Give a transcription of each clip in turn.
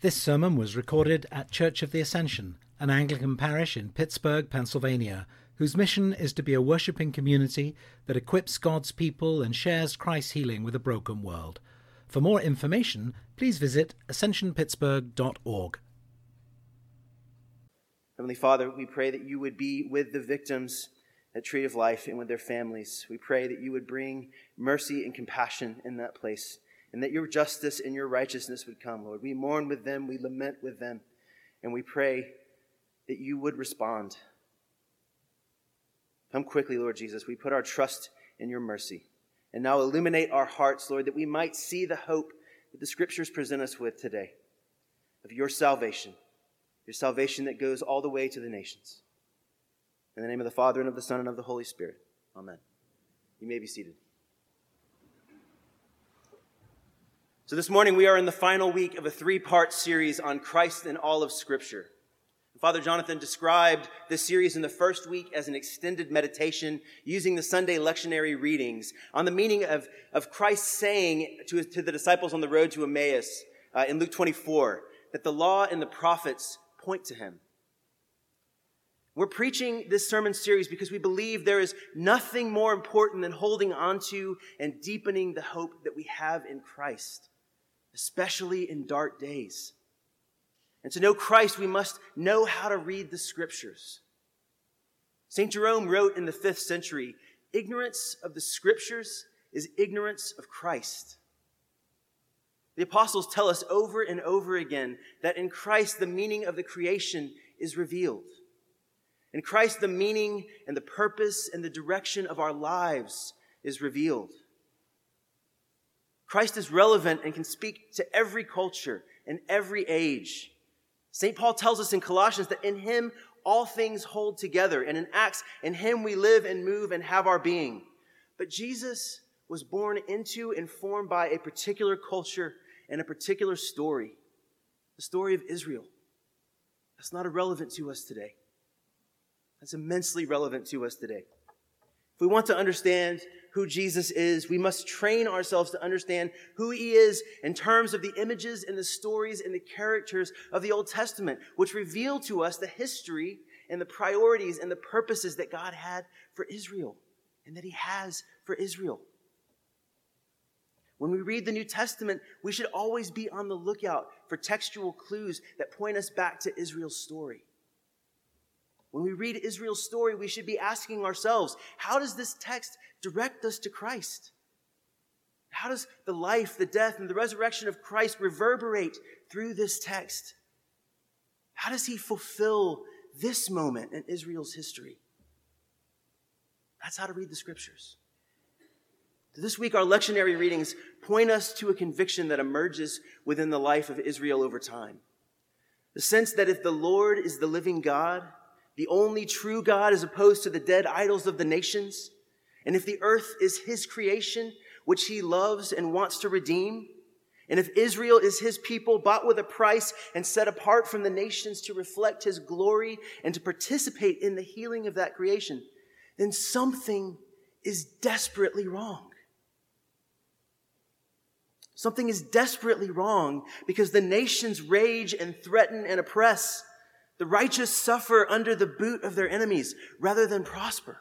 This sermon was recorded at Church of the Ascension, an Anglican parish in Pittsburgh, Pennsylvania, whose mission is to be a worshipping community that equips God's people and shares Christ's healing with a broken world. For more information, please visit ascensionpittsburgh.org. Heavenly Father, we pray that you would be with the victims at Tree of Life and with their families. We pray that you would bring mercy and compassion in that place and that your justice and your righteousness would come, Lord. We mourn with them, we lament with them, and we pray that you would respond. Come quickly, Lord Jesus. We put our trust in your mercy. And now illuminate our hearts, Lord, that we might see the hope that the scriptures present us with today of your salvation, your salvation that goes all the way to the nations. In the name of the Father, and of the Son, and of the Holy Spirit. Amen. You may be seated. So, this morning we are in the final week of a three part series on Christ and all of Scripture. Father Jonathan described this series in the first week as an extended meditation using the Sunday lectionary readings on the meaning of, of Christ saying to, to the disciples on the road to Emmaus uh, in Luke 24 that the law and the prophets point to him. We're preaching this sermon series because we believe there is nothing more important than holding onto and deepening the hope that we have in Christ especially in dark days. And to know Christ, we must know how to read the scriptures. St. Jerome wrote in the fifth century ignorance of the scriptures is ignorance of Christ. The apostles tell us over and over again that in Christ the meaning of the creation is revealed. In Christ the meaning and the purpose and the direction of our lives is revealed. Christ is relevant and can speak to every culture and every age. St. Paul tells us in Colossians that in him all things hold together, and in Acts, in him we live and move and have our being. But Jesus was born into and formed by a particular culture and a particular story the story of Israel. That's not irrelevant to us today. That's immensely relevant to us today. If we want to understand who Jesus is, we must train ourselves to understand who he is in terms of the images and the stories and the characters of the Old Testament, which reveal to us the history and the priorities and the purposes that God had for Israel and that he has for Israel. When we read the New Testament, we should always be on the lookout for textual clues that point us back to Israel's story. When we read Israel's story, we should be asking ourselves, how does this text direct us to Christ? How does the life, the death, and the resurrection of Christ reverberate through this text? How does he fulfill this moment in Israel's history? That's how to read the scriptures. This week, our lectionary readings point us to a conviction that emerges within the life of Israel over time. The sense that if the Lord is the living God, the only true God as opposed to the dead idols of the nations. And if the earth is his creation, which he loves and wants to redeem, and if Israel is his people bought with a price and set apart from the nations to reflect his glory and to participate in the healing of that creation, then something is desperately wrong. Something is desperately wrong because the nations rage and threaten and oppress. The righteous suffer under the boot of their enemies rather than prosper.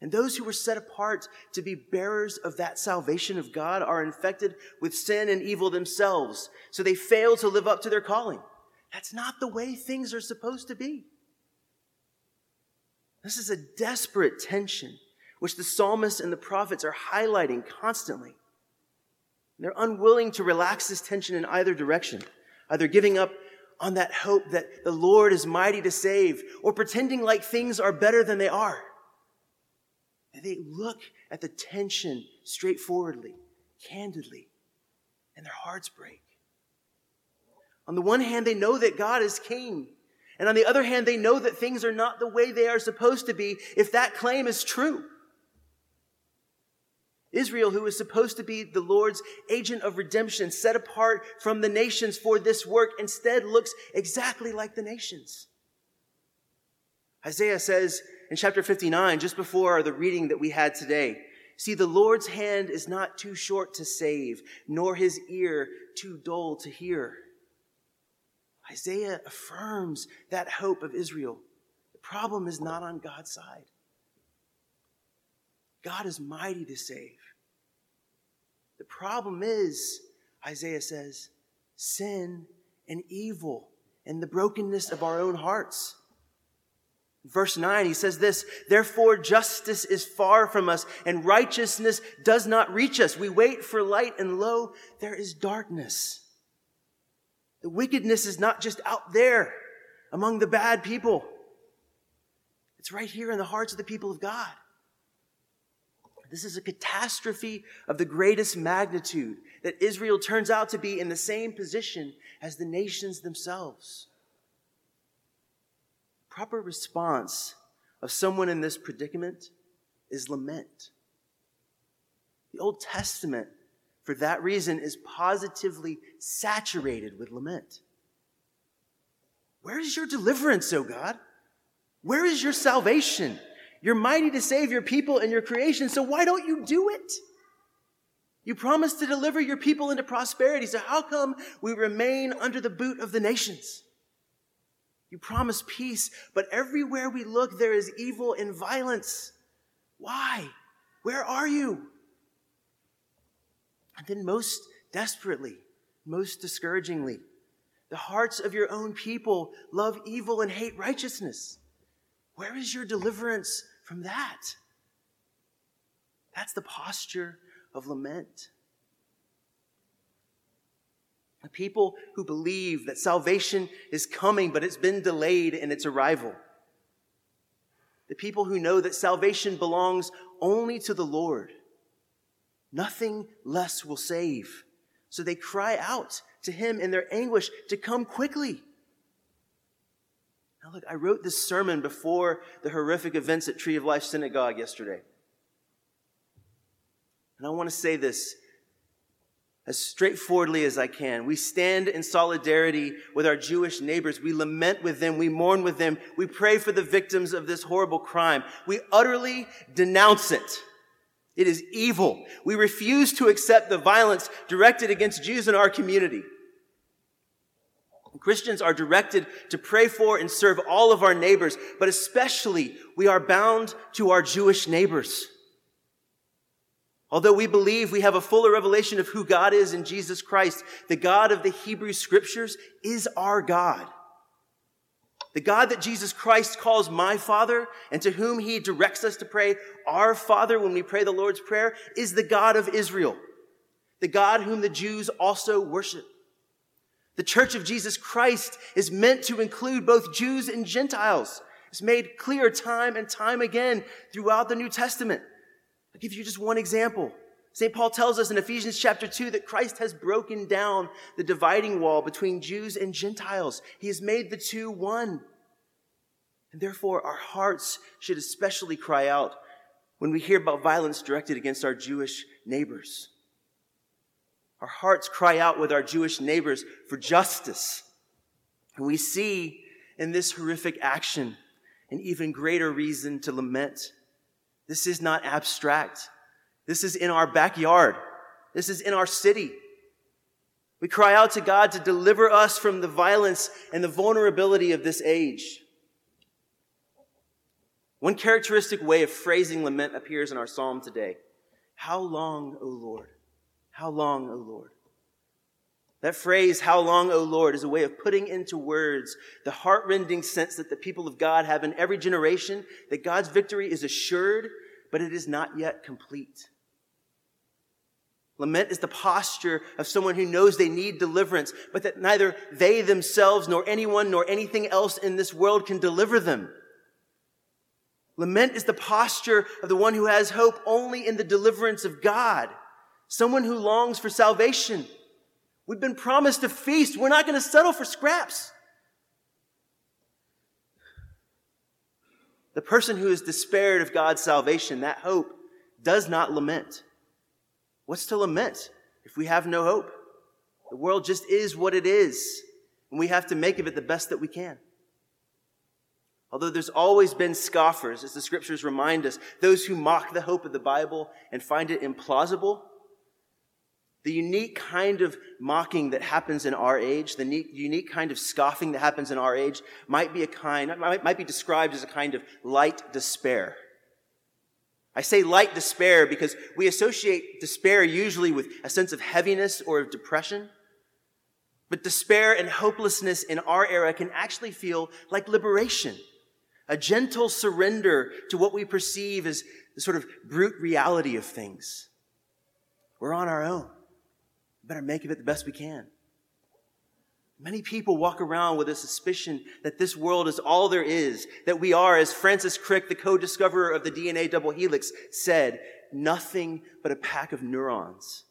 And those who were set apart to be bearers of that salvation of God are infected with sin and evil themselves, so they fail to live up to their calling. That's not the way things are supposed to be. This is a desperate tension which the psalmists and the prophets are highlighting constantly. They're unwilling to relax this tension in either direction, either giving up on that hope that the Lord is mighty to save or pretending like things are better than they are. They look at the tension straightforwardly, candidly, and their hearts break. On the one hand, they know that God is king. And on the other hand, they know that things are not the way they are supposed to be if that claim is true. Israel, who was supposed to be the Lord's agent of redemption, set apart from the nations for this work, instead looks exactly like the nations. Isaiah says in chapter 59, just before the reading that we had today, See, the Lord's hand is not too short to save, nor his ear too dull to hear. Isaiah affirms that hope of Israel. The problem is not on God's side. God is mighty to save. The problem is, Isaiah says, sin and evil and the brokenness of our own hearts. Verse 9, he says this, therefore justice is far from us and righteousness does not reach us. We wait for light and lo, there is darkness. The wickedness is not just out there among the bad people. It's right here in the hearts of the people of God. This is a catastrophe of the greatest magnitude that Israel turns out to be in the same position as the nations themselves. Proper response of someone in this predicament is lament. The Old Testament, for that reason, is positively saturated with lament. Where is your deliverance, O God? Where is your salvation? You're mighty to save your people and your creation, so why don't you do it? You promised to deliver your people into prosperity, so how come we remain under the boot of the nations? You promise peace, but everywhere we look, there is evil and violence. Why? Where are you? And then, most desperately, most discouragingly, the hearts of your own people love evil and hate righteousness. Where is your deliverance from that? That's the posture of lament. The people who believe that salvation is coming, but it's been delayed in its arrival. The people who know that salvation belongs only to the Lord. Nothing less will save. So they cry out to him in their anguish to come quickly. Now, look, I wrote this sermon before the horrific events at Tree of Life Synagogue yesterday. And I want to say this as straightforwardly as I can. We stand in solidarity with our Jewish neighbors. We lament with them. We mourn with them. We pray for the victims of this horrible crime. We utterly denounce it. It is evil. We refuse to accept the violence directed against Jews in our community. Christians are directed to pray for and serve all of our neighbors, but especially we are bound to our Jewish neighbors. Although we believe we have a fuller revelation of who God is in Jesus Christ, the God of the Hebrew scriptures is our God. The God that Jesus Christ calls my Father and to whom he directs us to pray our Father when we pray the Lord's Prayer is the God of Israel, the God whom the Jews also worship. The church of Jesus Christ is meant to include both Jews and Gentiles. It's made clear time and time again throughout the New Testament. I'll give you just one example. St. Paul tells us in Ephesians chapter 2 that Christ has broken down the dividing wall between Jews and Gentiles. He has made the two one. And therefore, our hearts should especially cry out when we hear about violence directed against our Jewish neighbors. Our hearts cry out with our Jewish neighbors for justice. And we see in this horrific action an even greater reason to lament. This is not abstract. This is in our backyard. This is in our city. We cry out to God to deliver us from the violence and the vulnerability of this age. One characteristic way of phrasing lament appears in our psalm today. How long, O Lord? How long, O Lord? That phrase, how long, O Lord, is a way of putting into words the heartrending sense that the people of God have in every generation that God's victory is assured, but it is not yet complete. Lament is the posture of someone who knows they need deliverance, but that neither they themselves nor anyone nor anything else in this world can deliver them. Lament is the posture of the one who has hope only in the deliverance of God someone who longs for salvation. We've been promised a feast. We're not going to settle for scraps. The person who is despaired of God's salvation, that hope, does not lament. What's to lament if we have no hope? The world just is what it is, and we have to make of it the best that we can. Although there's always been scoffers, as the scriptures remind us, those who mock the hope of the Bible and find it implausible, The unique kind of mocking that happens in our age, the unique kind of scoffing that happens in our age, might be a kind, might, might be described as a kind of light despair. I say light despair because we associate despair usually with a sense of heaviness or of depression. But despair and hopelessness in our era can actually feel like liberation, a gentle surrender to what we perceive as the sort of brute reality of things. We're on our own. Better make of it the best we can. Many people walk around with a suspicion that this world is all there is, that we are, as Francis Crick, the co-discoverer of the DNA double helix, said, nothing but a pack of neurons.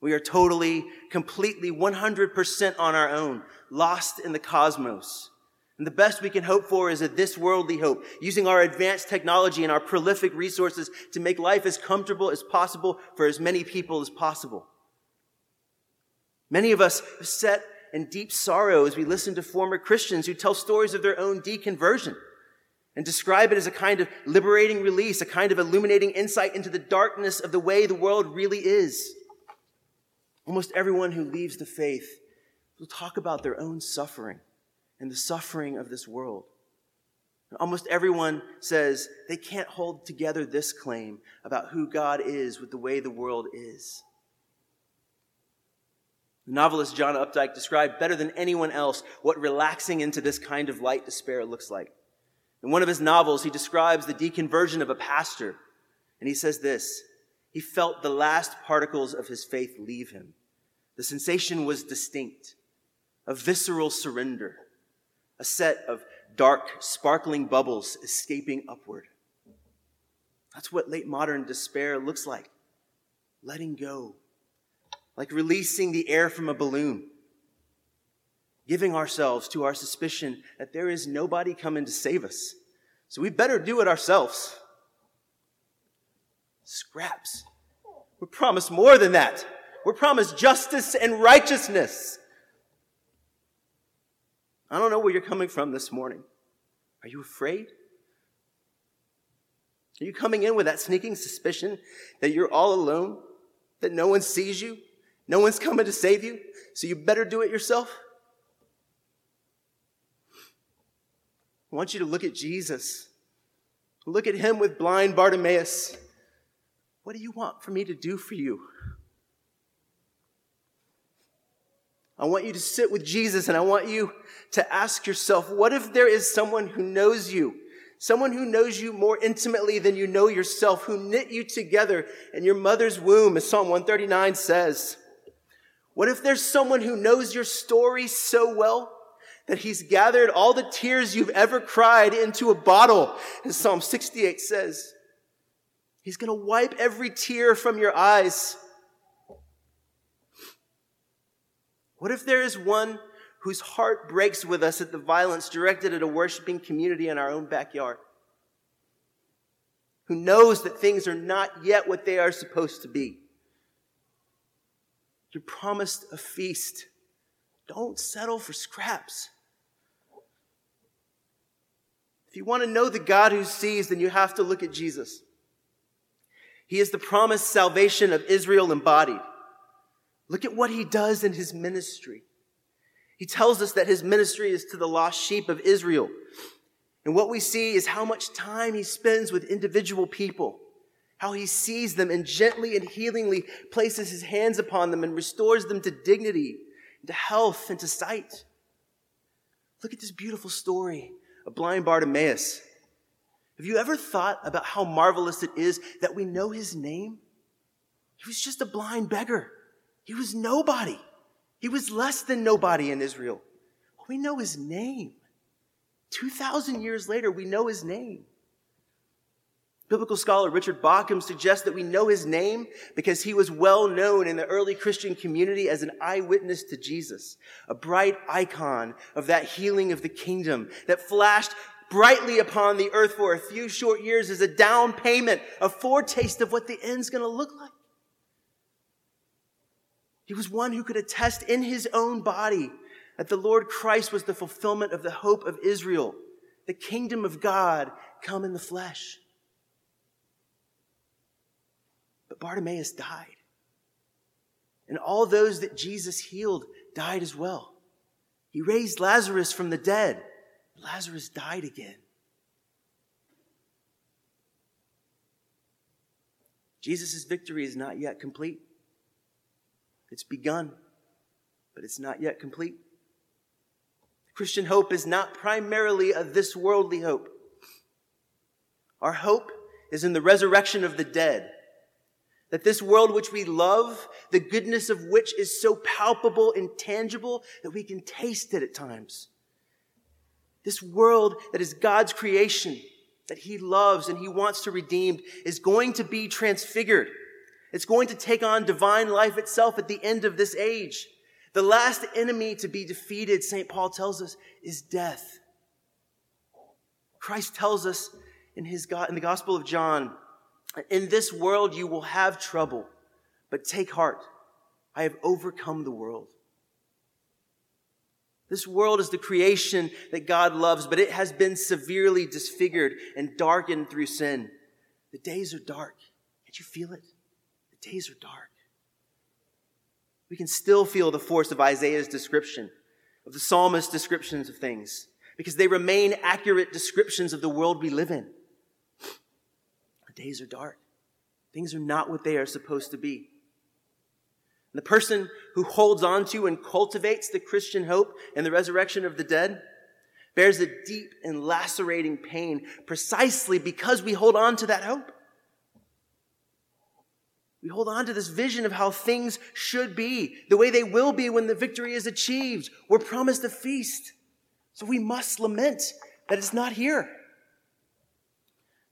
We are totally, completely, 100% on our own, lost in the cosmos. And the best we can hope for is a this worldly hope, using our advanced technology and our prolific resources to make life as comfortable as possible for as many people as possible. Many of us sit in deep sorrow as we listen to former Christians who tell stories of their own deconversion and describe it as a kind of liberating release, a kind of illuminating insight into the darkness of the way the world really is. Almost everyone who leaves the faith will talk about their own suffering and the suffering of this world. Almost everyone says they can't hold together this claim about who God is with the way the world is. The novelist John Updike described better than anyone else what relaxing into this kind of light despair looks like. In one of his novels, he describes the deconversion of a pastor, and he says this he felt the last particles of his faith leave him. The sensation was distinct, a visceral surrender, a set of dark, sparkling bubbles escaping upward. That's what late modern despair looks like. Letting go, like releasing the air from a balloon, giving ourselves to our suspicion that there is nobody coming to save us. So we better do it ourselves. Scraps. We're promised more than that. We're promised justice and righteousness. I don't know where you're coming from this morning. Are you afraid? Are you coming in with that sneaking suspicion that you're all alone? That no one sees you? No one's coming to save you? So you better do it yourself? I want you to look at Jesus. Look at him with blind Bartimaeus. What do you want for me to do for you? I want you to sit with Jesus and I want you to ask yourself, what if there is someone who knows you? Someone who knows you more intimately than you know yourself, who knit you together in your mother's womb, as Psalm 139 says. What if there's someone who knows your story so well that he's gathered all the tears you've ever cried into a bottle, as Psalm 68 says? He's going to wipe every tear from your eyes. What if there is one whose heart breaks with us at the violence directed at a worshiping community in our own backyard? Who knows that things are not yet what they are supposed to be? You're promised a feast. Don't settle for scraps. If you want to know the God who sees, then you have to look at Jesus. He is the promised salvation of Israel embodied. Look at what he does in his ministry. He tells us that his ministry is to the lost sheep of Israel. And what we see is how much time he spends with individual people, how he sees them and gently and healingly places his hands upon them and restores them to dignity, to health, and to sight. Look at this beautiful story of blind Bartimaeus. Have you ever thought about how marvelous it is that we know his name? He was just a blind beggar. He was nobody. He was less than nobody in Israel. We know his name. 2,000 years later, we know his name. Biblical scholar Richard Bauckham suggests that we know his name because he was well known in the early Christian community as an eyewitness to Jesus, a bright icon of that healing of the kingdom that flashed brightly upon the earth for a few short years as a down payment, a foretaste of what the end's going to look like. He was one who could attest in his own body that the Lord Christ was the fulfillment of the hope of Israel, the kingdom of God come in the flesh. But Bartimaeus died. And all those that Jesus healed died as well. He raised Lazarus from the dead. Lazarus died again. Jesus' victory is not yet complete. It's begun, but it's not yet complete. Christian hope is not primarily a this worldly hope. Our hope is in the resurrection of the dead. That this world which we love, the goodness of which is so palpable and tangible that we can taste it at times. This world that is God's creation, that He loves and He wants to redeem, is going to be transfigured. It's going to take on divine life itself at the end of this age. The last enemy to be defeated, St. Paul tells us, is death. Christ tells us in, his, in the Gospel of John, in this world you will have trouble, but take heart. I have overcome the world. This world is the creation that God loves, but it has been severely disfigured and darkened through sin. The days are dark. Can't you feel it? The days are dark we can still feel the force of Isaiah's description, of the psalmist's descriptions of things, because they remain accurate descriptions of the world we live in. Days are dark. Things are not what they are supposed to be. And the person who holds on to and cultivates the Christian hope and the resurrection of the dead bears a deep and lacerating pain precisely because we hold on to that hope. We hold on to this vision of how things should be, the way they will be when the victory is achieved. We're promised a feast. So we must lament that it's not here.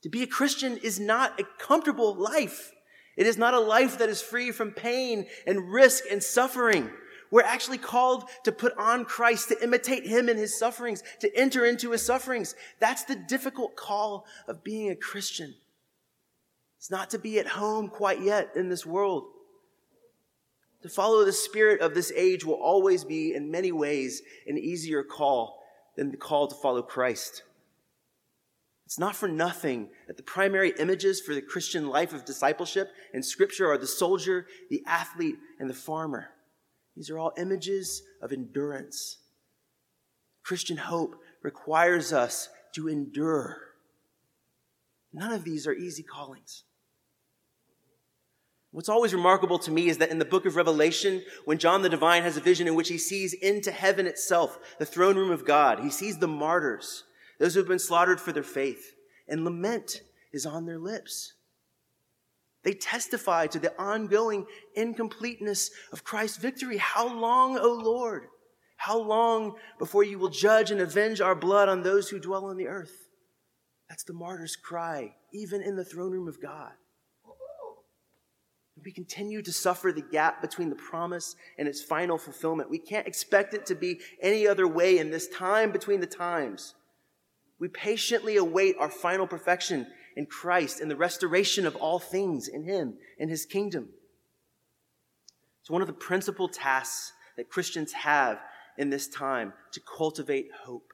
To be a Christian is not a comfortable life. It is not a life that is free from pain and risk and suffering. We're actually called to put on Christ, to imitate him in his sufferings, to enter into his sufferings. That's the difficult call of being a Christian. It's not to be at home quite yet in this world. To follow the spirit of this age will always be, in many ways, an easier call than the call to follow Christ. It's not for nothing that the primary images for the Christian life of discipleship in Scripture are the soldier, the athlete, and the farmer. These are all images of endurance. Christian hope requires us to endure. None of these are easy callings. What's always remarkable to me is that in the book of Revelation, when John the Divine has a vision in which he sees into heaven itself, the throne room of God, he sees the martyrs, those who have been slaughtered for their faith, and lament is on their lips. They testify to the ongoing incompleteness of Christ's victory. How long, O Lord? How long before you will judge and avenge our blood on those who dwell on the earth? That's the martyr's cry, even in the throne room of God. We continue to suffer the gap between the promise and its final fulfillment. We can't expect it to be any other way in this time between the times. We patiently await our final perfection in Christ and the restoration of all things in Him and His kingdom. It's one of the principal tasks that Christians have in this time to cultivate hope.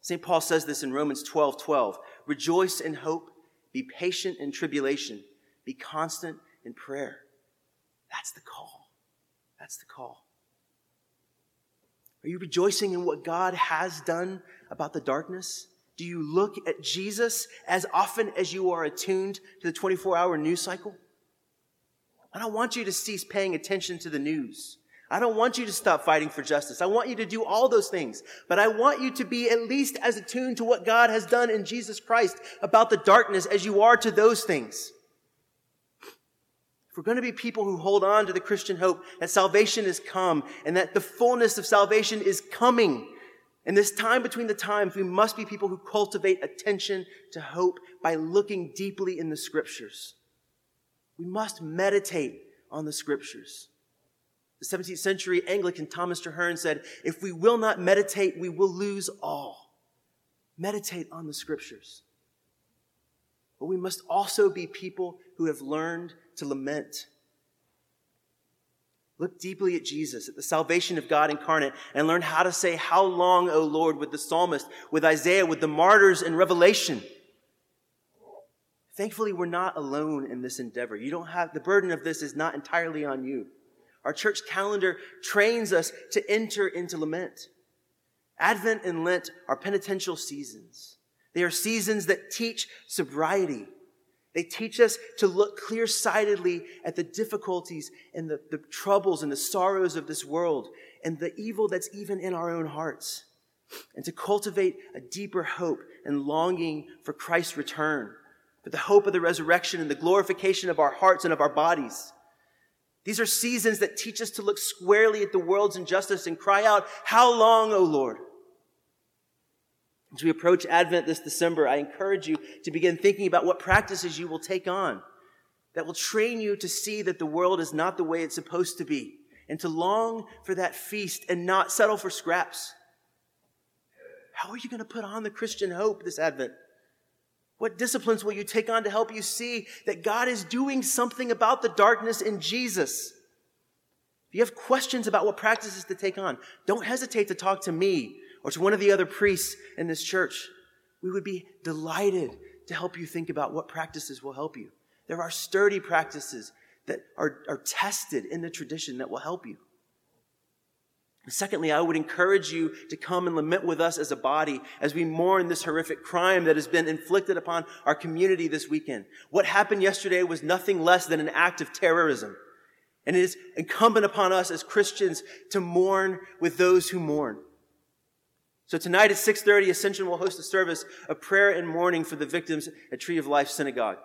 St. Paul says this in Romans 12 12. Rejoice in hope, be patient in tribulation be constant in prayer. That's the call. That's the call. Are you rejoicing in what God has done about the darkness? Do you look at Jesus as often as you are attuned to the 24 hour news cycle? I don't want you to cease paying attention to the news. I don't want you to stop fighting for justice. I want you to do all those things. But I want you to be at least as attuned to what God has done in Jesus Christ about the darkness as you are to those things we're going to be people who hold on to the Christian hope that salvation is come and that the fullness of salvation is coming, in this time between the times, we must be people who cultivate attention to hope by looking deeply in the scriptures. We must meditate on the scriptures. The 17th century Anglican Thomas Traherne said, if we will not meditate, we will lose all. Meditate on the scriptures. But we must also be people who have learned to lament. Look deeply at Jesus, at the salvation of God incarnate, and learn how to say, How long, O Lord, with the psalmist, with Isaiah, with the martyrs in Revelation. Thankfully, we're not alone in this endeavor. You don't have, the burden of this is not entirely on you. Our church calendar trains us to enter into lament. Advent and Lent are penitential seasons. They are seasons that teach sobriety. They teach us to look clear sightedly at the difficulties and the, the troubles and the sorrows of this world and the evil that's even in our own hearts, and to cultivate a deeper hope and longing for Christ's return, for the hope of the resurrection and the glorification of our hearts and of our bodies. These are seasons that teach us to look squarely at the world's injustice and cry out, How long, O Lord? As we approach Advent this December, I encourage you to begin thinking about what practices you will take on that will train you to see that the world is not the way it's supposed to be and to long for that feast and not settle for scraps. How are you going to put on the Christian hope this Advent? What disciplines will you take on to help you see that God is doing something about the darkness in Jesus? If you have questions about what practices to take on, don't hesitate to talk to me or to one of the other priests in this church. We would be delighted to help you think about what practices will help you. There are sturdy practices that are, are tested in the tradition that will help you. Secondly, I would encourage you to come and lament with us as a body as we mourn this horrific crime that has been inflicted upon our community this weekend. What happened yesterday was nothing less than an act of terrorism. And it is incumbent upon us as Christians to mourn with those who mourn. So tonight at 6:30 Ascension will host a service of prayer and mourning for the victims at Tree of Life Synagogue.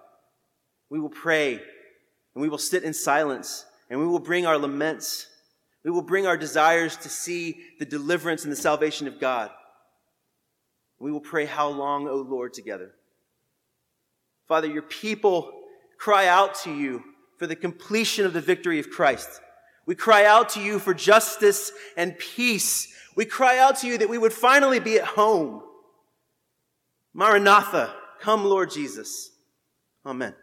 We will pray and we will sit in silence and we will bring our laments. We will bring our desires to see the deliverance and the salvation of God. We will pray, How long, O Lord, together? Father, your people cry out to you for the completion of the victory of Christ. We cry out to you for justice and peace we cry out to you that we would finally be at home. Maranatha, come, Lord Jesus. Amen.